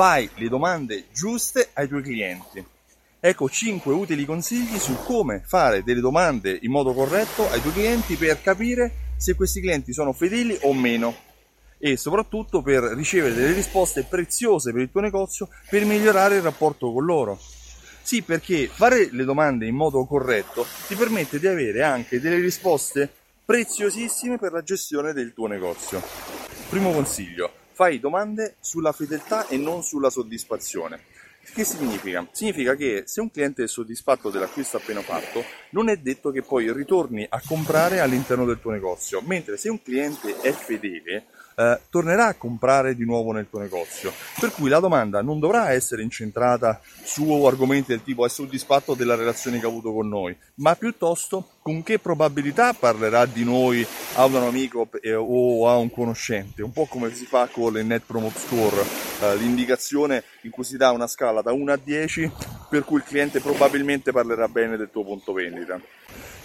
Fai le domande giuste ai tuoi clienti. Ecco 5 utili consigli su come fare delle domande in modo corretto ai tuoi clienti per capire se questi clienti sono fedeli o meno e soprattutto per ricevere delle risposte preziose per il tuo negozio per migliorare il rapporto con loro. Sì, perché fare le domande in modo corretto ti permette di avere anche delle risposte preziosissime per la gestione del tuo negozio. Primo consiglio, fai domande sulla fedeltà e non sulla soddisfazione. Che significa? Significa che se un cliente è soddisfatto dell'acquisto appena fatto, non è detto che poi ritorni a comprare all'interno del tuo negozio, mentre se un cliente è fedele, eh, tornerà a comprare di nuovo nel tuo negozio. Per cui la domanda non dovrà essere incentrata su argomenti del tipo è soddisfatto della relazione che ha avuto con noi, ma piuttosto con che probabilità parlerà di noi a un amico o a un conoscente, un po' come si fa con il Net Promote Score, eh, l'indicazione in cui si dà una scala da 1 a 10 per cui il cliente probabilmente parlerà bene del tuo punto vendita.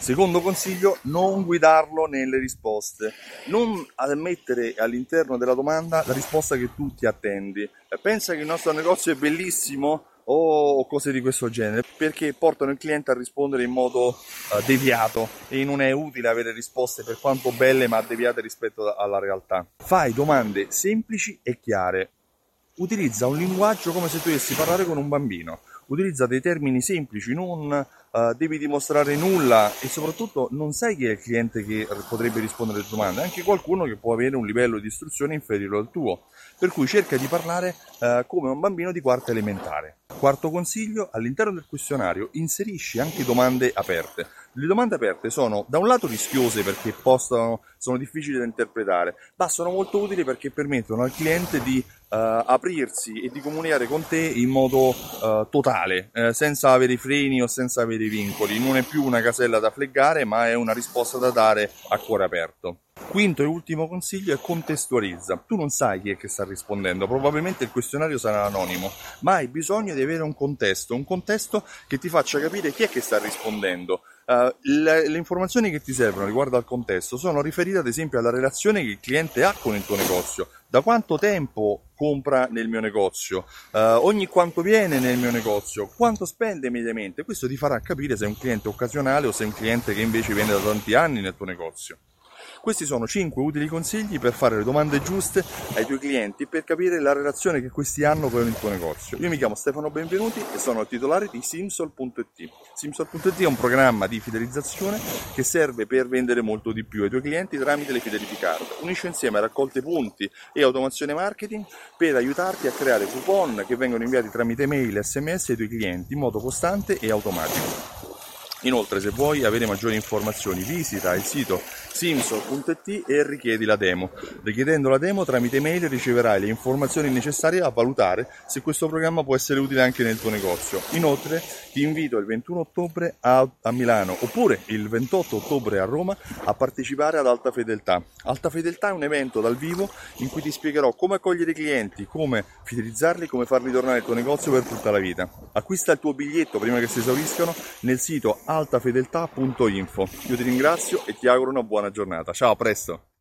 Secondo consiglio, non guidarlo nelle risposte, non mettere all'interno della domanda la risposta che tu ti attendi. Pensa che il nostro negozio è bellissimo o cose di questo genere, perché portano il cliente a rispondere in modo uh, deviato e non è utile avere risposte per quanto belle ma deviate rispetto alla realtà. Fai domande semplici e chiare. Utilizza un linguaggio come se tu dovessi parlare con un bambino utilizza dei termini semplici, non uh, devi dimostrare nulla e soprattutto non sai chi è il cliente che potrebbe rispondere alle domande, anche qualcuno che può avere un livello di istruzione inferiore al tuo. Per cui cerca di parlare uh, come un bambino di quarta elementare. Quarto consiglio, all'interno del questionario inserisci anche domande aperte. Le domande aperte sono da un lato rischiose perché postano, sono difficili da interpretare, ma sono molto utili perché permettono al cliente di uh, aprirsi e di comunicare con te in modo uh, totale, uh, senza avere freni o senza avere vincoli. Non è più una casella da fleggare, ma è una risposta da dare a cuore aperto. Quinto e ultimo consiglio è contestualizza. Tu non sai chi è che sta rispondendo, probabilmente il questionario sarà anonimo, ma hai bisogno di avere un contesto, un contesto che ti faccia capire chi è che sta rispondendo. Uh, le, le, informazioni che ti servono riguardo al contesto sono riferite ad esempio alla relazione che il cliente ha con il tuo negozio. Da quanto tempo compra nel mio negozio? Uh, ogni quanto viene nel mio negozio? Quanto spende mediamente? Questo ti farà capire se è un cliente occasionale o se è un cliente che invece viene da tanti anni nel tuo negozio. Questi sono 5 utili consigli per fare le domande giuste ai tuoi clienti per capire la relazione che questi hanno con il tuo negozio. Io mi chiamo Stefano Benvenuti e sono il titolare di Simsol.it. Simsol.it è un programma di fidelizzazione che serve per vendere molto di più ai tuoi clienti tramite le Fidelity Card. Unisce insieme raccolte punti e automazione marketing per aiutarti a creare coupon che vengono inviati tramite mail e sms ai tuoi clienti in modo costante e automatico. Inoltre se vuoi avere maggiori informazioni visita il sito simsol.it e richiedi la demo. Richiedendo la demo tramite mail riceverai le informazioni necessarie a valutare se questo programma può essere utile anche nel tuo negozio. Inoltre ti invito il 21 ottobre a, a Milano oppure il 28 ottobre a Roma a partecipare ad Alta Fedeltà. Alta Fedeltà è un evento dal vivo in cui ti spiegherò come accogliere i clienti, come fidelizzarli, come farli tornare al tuo negozio per tutta la vita. Acquista il tuo biglietto prima che si esauriscano nel sito altafedeltà.info. Io ti ringrazio e ti auguro una buona giornata. Ciao, a presto!